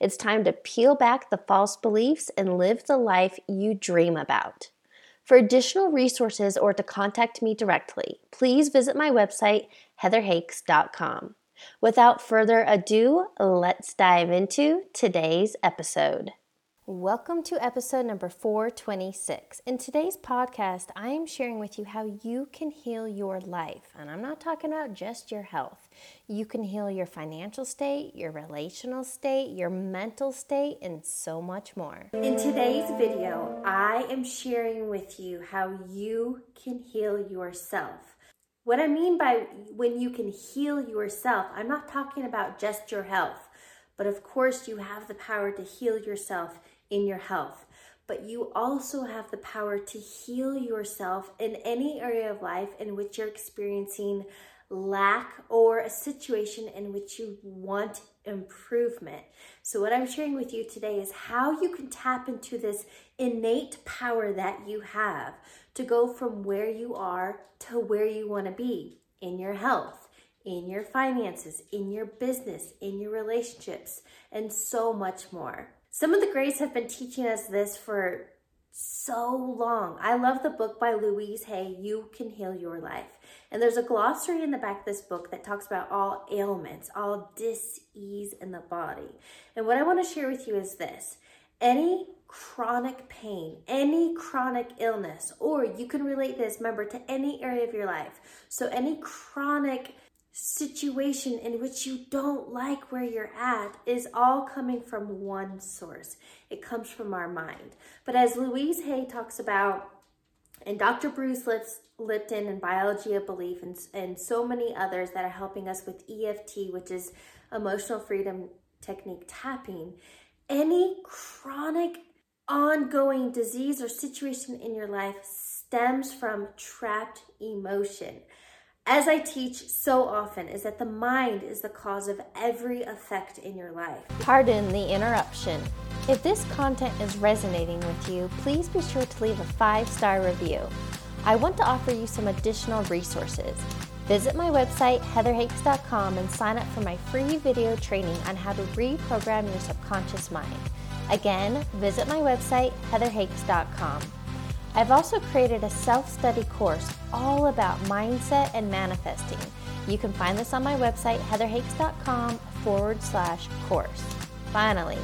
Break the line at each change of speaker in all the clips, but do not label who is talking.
It's time to peel back the false beliefs and live the life you dream about. For additional resources or to contact me directly, please visit my website, heatherhakes.com. Without further ado, let's dive into today's episode. Welcome to episode number 426. In today's podcast, I am sharing with you how you can heal your life. And I'm not talking about just your health. You can heal your financial state, your relational state, your mental state, and so much more. In today's video, I am sharing with you how you can heal yourself. What I mean by when you can heal yourself, I'm not talking about just your health, but of course, you have the power to heal yourself in your health, but you also have the power to heal yourself in any area of life in which you're experiencing lack or a situation in which you want improvement. So, what I'm sharing with you today is how you can tap into this innate power that you have to go from where you are to where you want to be in your health, in your finances, in your business, in your relationships, and so much more. Some of the greats have been teaching us this for so long. I love the book by Louise Hay, You Can Heal Your Life. And there's a glossary in the back of this book that talks about all ailments, all dis-ease in the body. And what I want to share with you is this. Any chronic pain, any chronic illness, or you can relate this, remember, to any area of your life. So any chronic situation in which you don't like where you're at is all coming from one source. It comes from our mind. But as Louise Hay talks about, and Dr. Bruce Lipton and Biology of Belief, and, and so many others that are helping us with EFT, which is emotional freedom technique tapping, any chronic ongoing disease or situation in your life stems from trapped emotion as I teach so often, is that the mind is the cause of every effect in your life. Pardon the interruption. If this content is resonating with you, please be sure to leave a five star review. I want to offer you some additional resources. Visit my website, heatherhakes.com, and sign up for my free video training on how to reprogram your subconscious mind. Again, visit my website, heatherhakes.com. I've also created a self study course all about mindset and manifesting. You can find this on my website, heatherhakes.com forward slash course. Finally,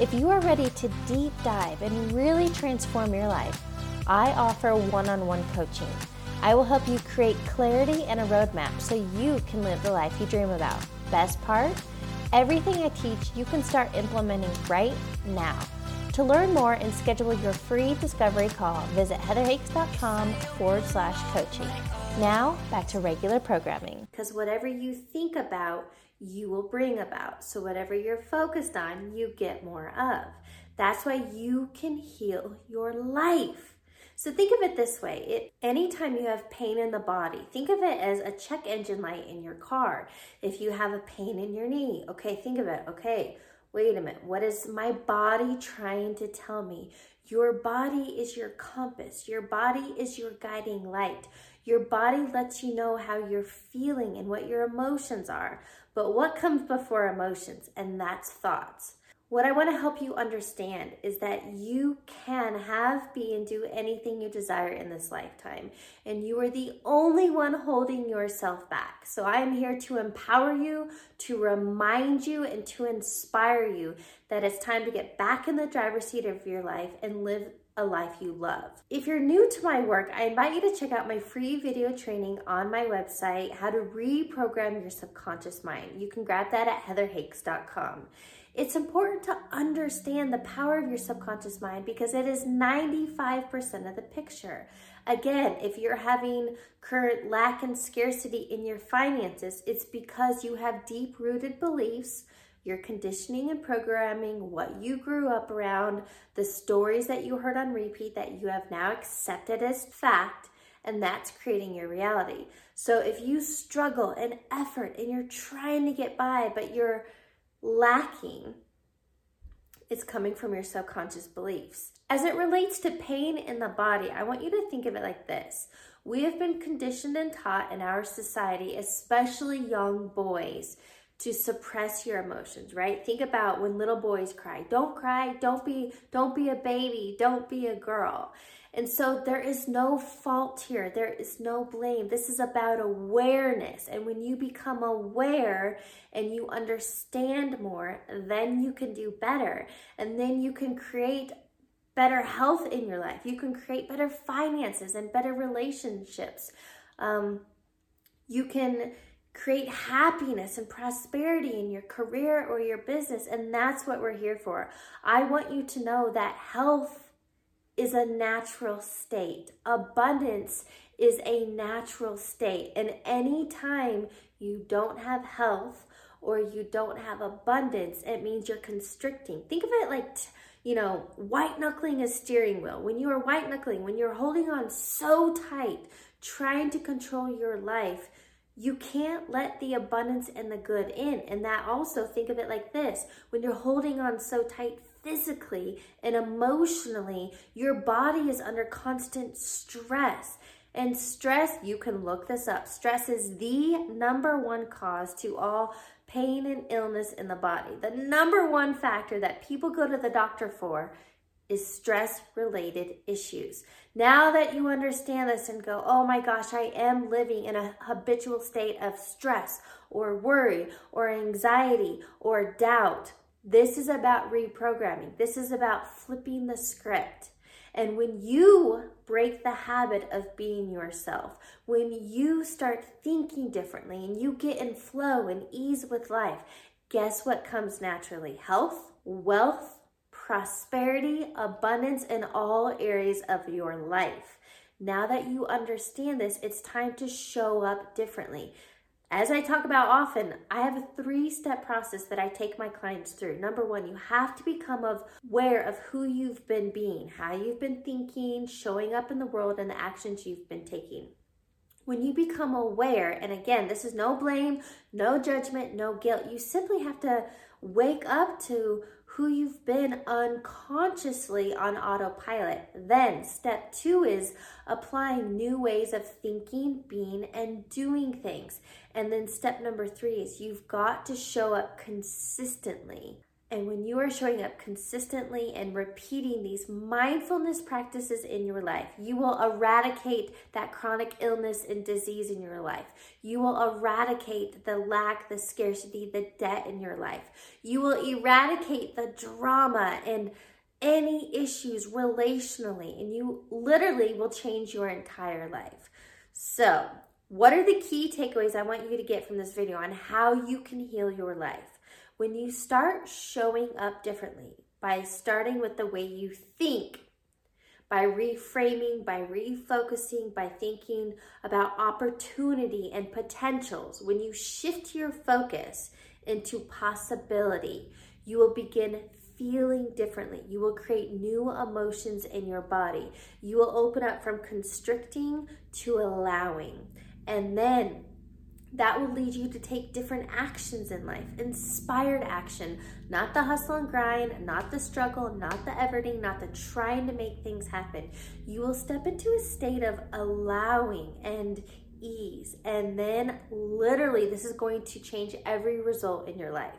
if you are ready to deep dive and really transform your life, I offer one on one coaching. I will help you create clarity and a roadmap so you can live the life you dream about. Best part? Everything I teach you can start implementing right now. To learn more and schedule your free discovery call, visit heatherhakes.com forward slash coaching. Now, back to regular programming. Because whatever you think about, you will bring about. So, whatever you're focused on, you get more of. That's why you can heal your life. So think of it this way. It, anytime you have pain in the body, think of it as a check engine light in your car. If you have a pain in your knee, okay, think of it. Okay, wait a minute, what is my body trying to tell me? Your body is your compass. Your body is your guiding light. Your body lets you know how you're feeling and what your emotions are. But what comes before emotions? And that's thoughts. What I want to help you understand is that you can have, be, and do anything you desire in this lifetime. And you are the only one holding yourself back. So I am here to empower you, to remind you, and to inspire you that it's time to get back in the driver's seat of your life and live a life you love. If you're new to my work, I invite you to check out my free video training on my website, How to Reprogram Your Subconscious Mind. You can grab that at heatherhakes.com. It's important to understand the power of your subconscious mind because it is 95% of the picture. Again, if you're having current lack and scarcity in your finances, it's because you have deep rooted beliefs, your conditioning and programming, what you grew up around, the stories that you heard on repeat that you have now accepted as fact, and that's creating your reality. So if you struggle and effort and you're trying to get by, but you're lacking, it's coming from your subconscious beliefs. As it relates to pain in the body, I want you to think of it like this. We have been conditioned and taught in our society, especially young boys, to suppress your emotions, right? Think about when little boys cry. Don't cry, don't be don't be a baby, don't be a girl. And so there is no fault here. There is no blame. This is about awareness. And when you become aware and you understand more, then you can do better. And then you can create better health in your life. You can create better finances and better relationships. Um, you can create happiness and prosperity in your career or your business. And that's what we're here for. I want you to know that health is a natural state, abundance is a natural state. And anytime you don't have health or you don't have abundance, it means you're constricting. Think of it like, you know, white knuckling a steering wheel. When you are white knuckling, when you're holding on so tight, trying to control your life, you can't let the abundance and the good in. And that also, think of it like this when you're holding on so tight physically and emotionally, your body is under constant stress. And stress, you can look this up. Stress is the number one cause to all pain and illness in the body. The number one factor that people go to the doctor for is stress related issues. Now that you understand this and go, oh my gosh, I am living in a habitual state of stress or worry or anxiety or doubt, this is about reprogramming. This is about flipping the script. And when you break the habit of being yourself, when you start thinking differently and you get in flow and ease with life, guess what comes naturally? Health, wealth, prosperity, abundance in all areas of your life. Now that you understand this, it's time to show up differently. As I talk about often, I have a three step process that I take my clients through. Number one, you have to become aware of who you've been being, how you've been thinking, showing up in the world, and the actions you've been taking. When you become aware, and again, this is no blame, no judgment, no guilt, you simply have to wake up to who you've been unconsciously on autopilot. Then, step two is applying new ways of thinking, being, and doing things. And then, step number three is you've got to show up consistently. And when you are showing up consistently and repeating these mindfulness practices in your life, you will eradicate that chronic illness and disease in your life. You will eradicate the lack, the scarcity, the debt in your life. You will eradicate the drama and any issues relationally, and you literally will change your entire life. So, what are the key takeaways I want you to get from this video on how you can heal your life? When you start showing up differently by starting with the way you think, by reframing, by refocusing, by thinking about opportunity and potentials, when you shift your focus into possibility, you will begin feeling differently. You will create new emotions in your body. You will open up from constricting to allowing. And then that will lead you to take different actions in life, inspired action, not the hustle and grind, not the struggle, not the everything, not the trying to make things happen. You will step into a state of allowing and ease. And then, literally, this is going to change every result in your life.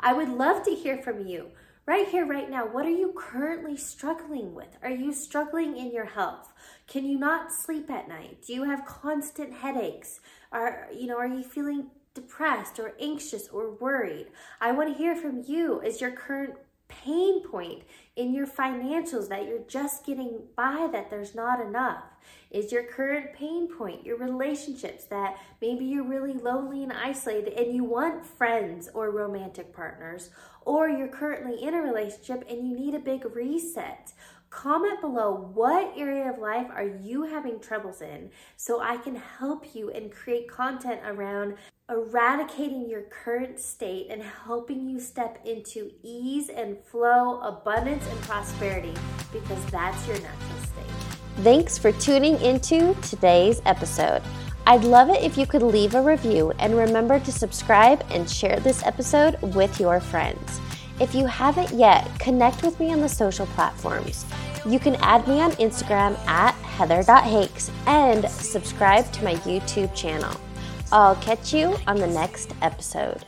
I would love to hear from you right here, right now, what are you currently struggling with? Are you struggling in your health? Can you not sleep at night? Do you have constant headaches? Are, you know, are you feeling depressed or anxious or worried? I want to hear from you. Is your current pain point in your financials that you're just getting by, that there's not enough? Is your current pain point your relationships that maybe you're really lonely and isolated and you want friends or romantic partners? or you're currently in a relationship and you need a big reset. Comment below what area of life are you having troubles in so I can help you and create content around eradicating your current state and helping you step into ease and flow, abundance and prosperity because that's your natural state. Thanks for tuning into today's episode. I'd love it if you could leave a review and remember to subscribe and share this episode with your friends. If you haven't yet, connect with me on the social platforms. You can add me on Instagram at heather.hakes and subscribe to my YouTube channel. I'll catch you on the next episode.